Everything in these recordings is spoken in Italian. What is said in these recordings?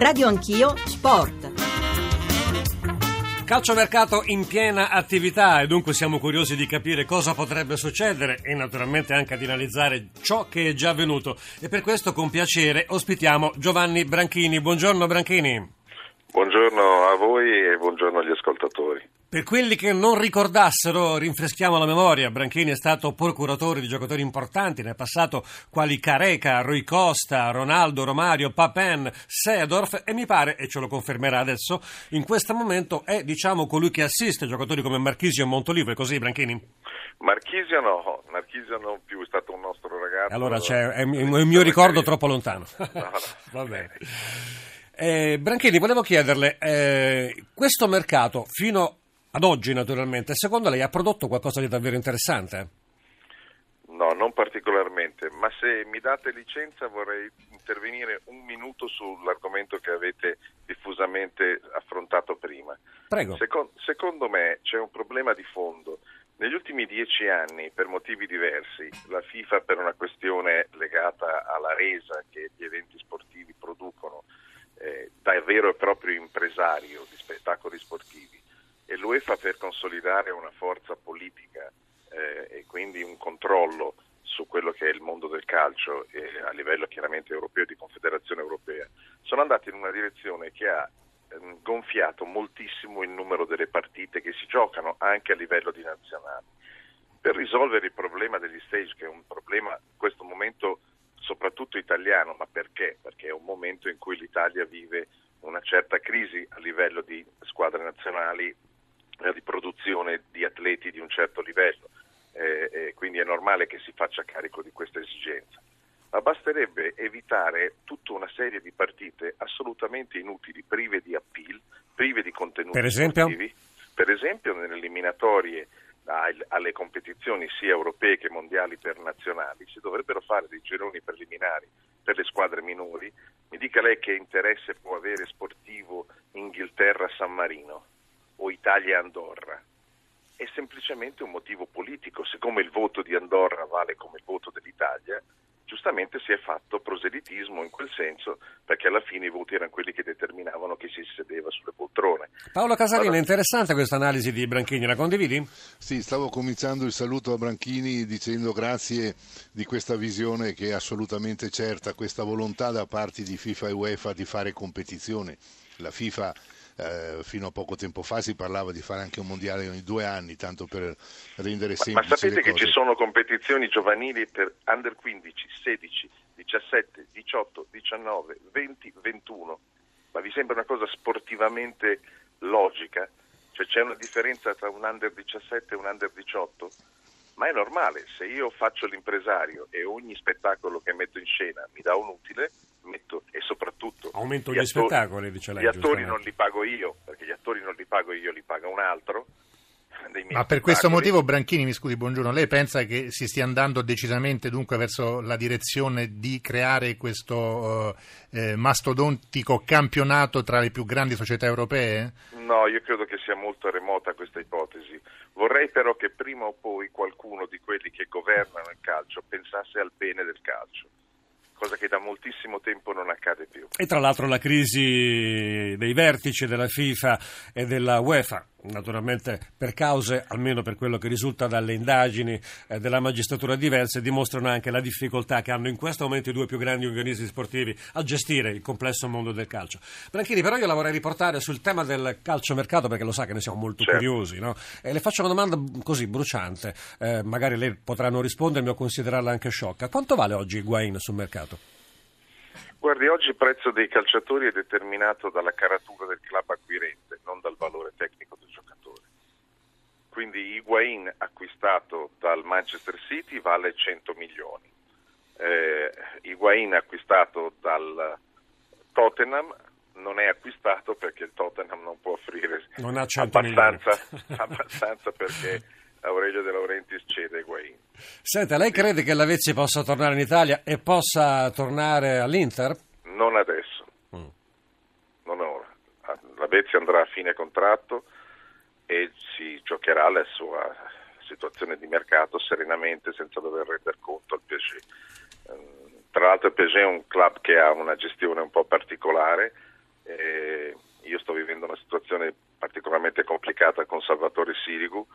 Radio Anch'io Sport. Calciomercato in piena attività e dunque siamo curiosi di capire cosa potrebbe succedere e naturalmente anche di analizzare ciò che è già avvenuto. E per questo con piacere ospitiamo Giovanni Branchini. Buongiorno Branchini. Buongiorno a voi e buongiorno agli ascoltatori. Per quelli che non ricordassero, rinfreschiamo la memoria, Branchini è stato procuratore di giocatori importanti nel passato quali Careca, Rui Costa, Ronaldo, Romario, Papin, Seedorf e mi pare, e ce lo confermerà adesso, in questo momento è diciamo colui che assiste giocatori come Marchisio e Montolivo, è così Branchini? Marchisio no, Marchisio non più, è stato un nostro ragazzo. Allora è, un mio ricordo troppo lontano. No, no. Va bene. Eh, Branchini, volevo chiederle, eh, questo mercato fino ad oggi, naturalmente, secondo lei ha prodotto qualcosa di davvero interessante? No, non particolarmente, ma se mi date licenza vorrei intervenire un minuto sull'argomento che avete diffusamente affrontato prima. Prego. Second, secondo me c'è un problema di fondo. Negli ultimi dieci anni, per motivi diversi, la FIFA per una questione legata alla resa che gli eventi sportivi producono, eh, da vero e proprio impresario di spettacoli sportivi, e l'UEFA per consolidare una forza politica eh, e quindi un controllo su quello che è il mondo del calcio eh, a livello chiaramente europeo di Confederazione Europea, sono andati in una direzione che ha ehm, gonfiato moltissimo il numero delle partite che si giocano anche a livello di nazionali. Per risolvere il problema degli stage, che è un problema in questo momento soprattutto italiano, ma perché? Perché è un momento in cui l'Italia vive una certa crisi a livello di squadre nazionali di produzione di atleti di un certo livello, eh, eh, quindi è normale che si faccia carico di questa esigenza. Ma basterebbe evitare tutta una serie di partite assolutamente inutili, prive di appeal, prive di contenuti per esempio? sportivi. Per esempio nelle eliminatorie alle competizioni sia europee che mondiali per nazionali si dovrebbero fare dei gironi preliminari per le squadre minori. Mi dica lei che interesse può avere sportivo Inghilterra-San Marino o Italia-Andorra. È semplicemente un motivo politico. Siccome il voto di Andorra vale come il voto dell'Italia, giustamente si è fatto proselitismo in quel senso, perché alla fine i voti erano quelli che determinavano chi si sedeva sulle poltrone. Paolo Casalina, allora... interessante questa analisi di Branchini, la condividi? Sì, stavo cominciando il saluto a Branchini dicendo grazie di questa visione che è assolutamente certa, questa volontà da parte di FIFA e UEFA di fare competizione. La FIFA eh, fino a poco tempo fa si parlava di fare anche un mondiale ogni due anni, tanto per rendere semplici Ma, ma sapete che ci sono competizioni giovanili per under 15, 16, 17, 18, 19, 20, 21? Ma vi sembra una cosa sportivamente logica? Cioè c'è una differenza tra un under 17 e un under 18? Ma è normale, se io faccio l'impresario e ogni spettacolo che metto in scena mi dà un utile, metto e soprattutto aumento gli, gli attori, spettacoli, dice lei. Gli attori non li pago io, perché gli attori non li pago io, li paga un altro. Ma per questo motivo, Branchini, mi scusi, buongiorno, lei pensa che si stia andando decisamente dunque verso la direzione di creare questo eh, mastodontico campionato tra le più grandi società europee? No, io credo che sia molto remota questa ipotesi. Vorrei però che prima o poi qualcuno di quelli che governano il calcio pensasse al bene del calcio cosa che da moltissimo tempo non accade più. E tra l'altro la crisi dei vertici della FIFA e della UEFA naturalmente per cause, almeno per quello che risulta dalle indagini eh, della magistratura diverse, dimostrano anche la difficoltà che hanno in questo momento i due più grandi organismi sportivi a gestire il complesso mondo del calcio. Branchini, però io la vorrei riportare sul tema del calciomercato perché lo sa che ne siamo molto certo. curiosi, no? E le faccio una domanda così bruciante, eh, magari lei potrà non rispondermi o considerarla anche sciocca. Quanto vale oggi Higuain sul mercato? Guardi, oggi il prezzo dei calciatori è determinato dalla caratura del club acquirente, non dal valore tecnico del. Quindi Higuain acquistato dal Manchester City vale 100 milioni. Eh, Higuain acquistato dal Tottenham non è acquistato perché il Tottenham non può offrire non abbastanza, abbastanza perché Aurelio De Laurentiis cede Higuain. Senta, lei crede che Lavezzi possa tornare in Italia e possa tornare all'Inter? Non adesso, mm. non ora. Lavezzi andrà a fine contratto e si giocherà la sua situazione di mercato serenamente senza dover rendere conto al PSG. Ehm, tra l'altro il PSG è un club che ha una gestione un po' particolare, vivendo una situazione particolarmente complicata con Salvatore Sirigu,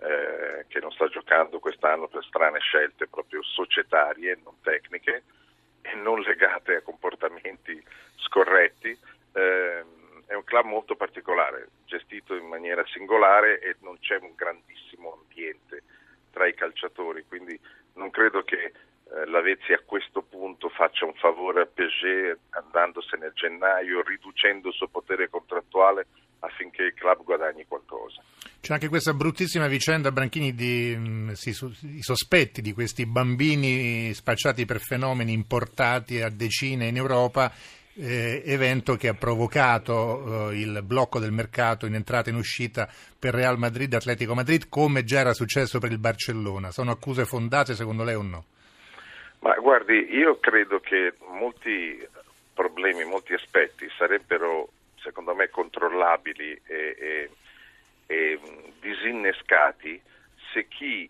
eh, che non sta giocando quest'anno per strane scelte proprio societarie, non tecniche e non legate a comportamenti scorretti. È un club molto particolare, gestito in maniera singolare e non c'è un grandissimo ambiente tra i calciatori, quindi non credo che eh, l'Avezzi a questo punto faccia un favore a Piaget andandosene a gennaio, riducendo il suo potere contrattuale affinché il club guadagni qualcosa. C'è anche questa bruttissima vicenda, Branchini, di mh, si, i sospetti di questi bambini spacciati per fenomeni importati a decine in Europa, eh, evento che ha provocato eh, il blocco del mercato in entrata e in uscita per Real Madrid e Atletico Madrid, come già era successo per il Barcellona. Sono accuse fondate secondo lei o no? Ma guardi, io credo che molti problemi, molti aspetti sarebbero secondo me controllabili e, e, e disinnescati se chi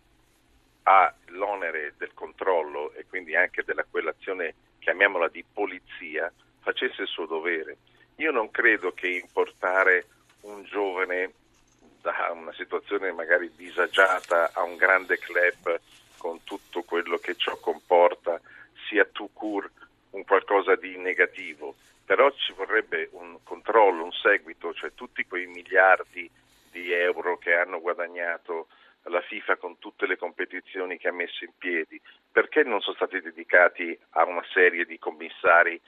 ha l'onere del controllo e quindi anche della quell'azione, chiamiamola di polizia, facesse il suo dovere. Io non credo che importare un giovane da una situazione magari disagiata a un grande club con tutto quello che ciò comporta sia tout court un qualcosa di negativo però ci vorrebbe un controllo, un seguito, cioè tutti quei miliardi di euro che hanno guadagnato la FIFA con tutte le competizioni che ha messo in piedi, perché non sono stati dedicati a una serie di commissari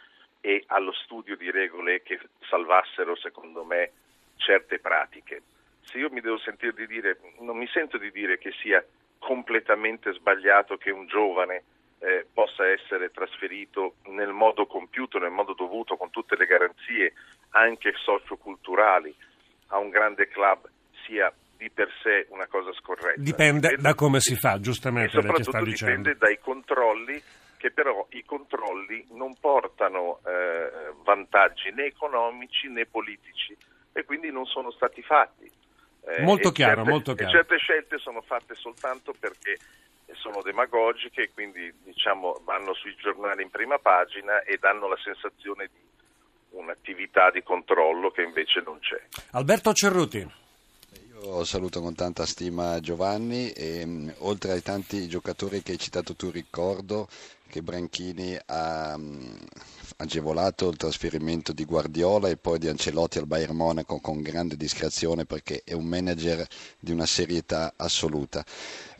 e allo studio di regole che salvassero, secondo me, certe pratiche? Se io mi devo sentire di dire, non mi sento di dire che sia completamente sbagliato che un giovane eh, possa essere trasferito nel modo compiuto, nel modo dovuto, con tutte le garanzie anche socioculturali a un grande club sia di per sé una cosa scorretta. Dipende dipende da come si fa, giustamente. E soprattutto dipende dai controlli, che però i controlli non portano eh, vantaggi né economici né politici e quindi non sono stati fatti. Eh, molto chiaro, certe, molto chiaro. certe scelte sono fatte soltanto perché sono demagogiche e quindi diciamo, vanno sui giornali in prima pagina e danno la sensazione di un'attività di controllo che invece non c'è. Alberto Cerruti. Io saluto con tanta stima Giovanni e um, oltre ai tanti giocatori che hai citato tu ricordo che Branchini ha um, agevolato il trasferimento di Guardiola e poi di Ancelotti al Bayern Monaco con grande discrezione perché è un manager di una serietà assoluta.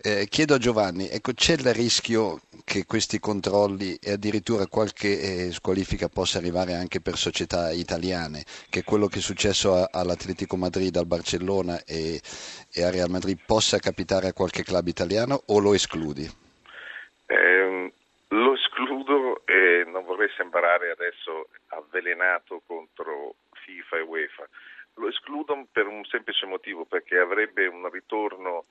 Eh, chiedo a Giovanni, ecco, c'è il rischio che questi controlli e addirittura qualche eh, squalifica possa arrivare anche per società italiane, che quello che è successo a, all'Atletico Madrid, al Barcellona e, e a Real Madrid possa capitare a qualche club italiano o lo escludi? Eh, lo escludo e non vorrei sembrare adesso avvelenato contro FIFA e UEFA. Lo escludo per un semplice motivo, perché avrebbe un ritorno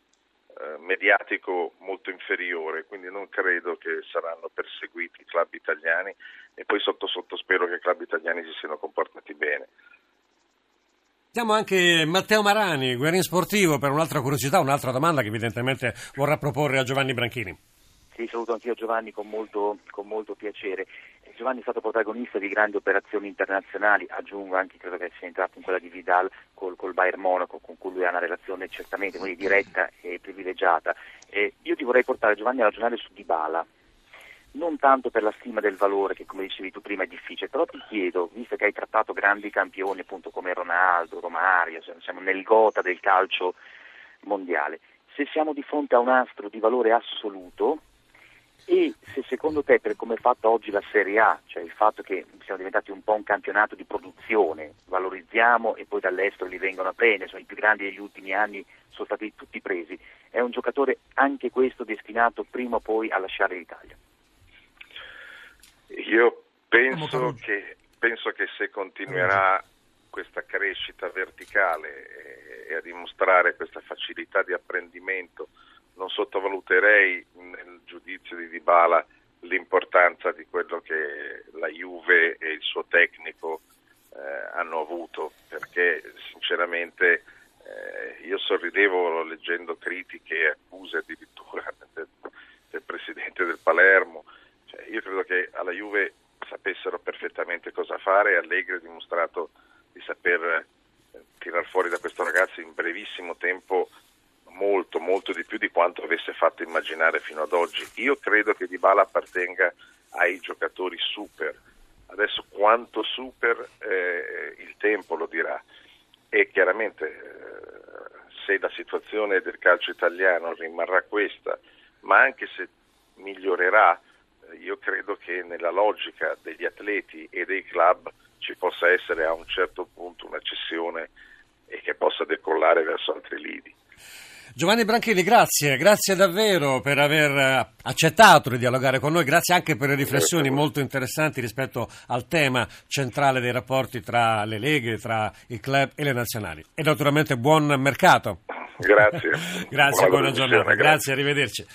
eh, mediatico molto inferiore, quindi non credo che saranno perseguiti i club italiani e poi sotto sotto spero che i club italiani si siano comportati bene. Siamo anche Matteo Marani, Guerin Sportivo, per un'altra curiosità, un'altra domanda che evidentemente vorrà proporre a Giovanni Branchini. Sì, saluto anch'io Giovanni con molto, con molto piacere. Giovanni è stato protagonista di grandi operazioni internazionali, aggiungo anche credo che sia entrato in quella di Vidal col, col Bayern Monaco, con cui lui ha una relazione certamente diretta e privilegiata. Eh, io ti vorrei portare Giovanni a ragionare su Dybala, non tanto per la stima del valore, che come dicevi tu prima è difficile, però ti chiedo, visto che hai trattato grandi campioni appunto come Ronaldo, Romario, siamo nel gota del calcio mondiale, se siamo di fronte a un astro di valore assoluto, e se secondo te per come è fatta oggi la Serie A, cioè il fatto che siamo diventati un po' un campionato di produzione, valorizziamo e poi dall'estero li vengono a prendere, sono i più grandi degli ultimi anni, sono stati tutti presi, è un giocatore anche questo destinato prima o poi a lasciare l'Italia? Io penso che, penso che se continuerà questa crescita verticale e a dimostrare questa facilità di apprendimento, non sottovaluterei nel giudizio di Dybala l'importanza di quello che la Juve e il suo tecnico eh, hanno avuto, perché sinceramente eh, io sorridevo leggendo critiche e accuse addirittura del, del presidente del Palermo. Cioè, io credo che alla Juve sapessero perfettamente cosa fare, Allegri ha dimostrato di saper eh, tirar fuori da questo ragazzo in brevissimo tempo molto, molto di più di quanto avesse fatto immaginare fino ad oggi. Io credo che Dybala appartenga ai giocatori super. Adesso quanto super eh, il tempo lo dirà e chiaramente eh, se la situazione del calcio italiano rimarrà questa, ma anche se migliorerà, eh, io credo che nella logica degli atleti e dei club ci possa essere a un certo punto una cessione e che possa decollare verso altri lidi. Giovanni Branchini, grazie, grazie davvero per aver eh, accettato di dialogare con noi, grazie anche per le riflessioni molto interessanti rispetto al tema centrale dei rapporti tra le leghe, tra i club e le nazionali. E naturalmente buon mercato. Grazie. grazie, buona, buona giornata. Grazie, arrivederci.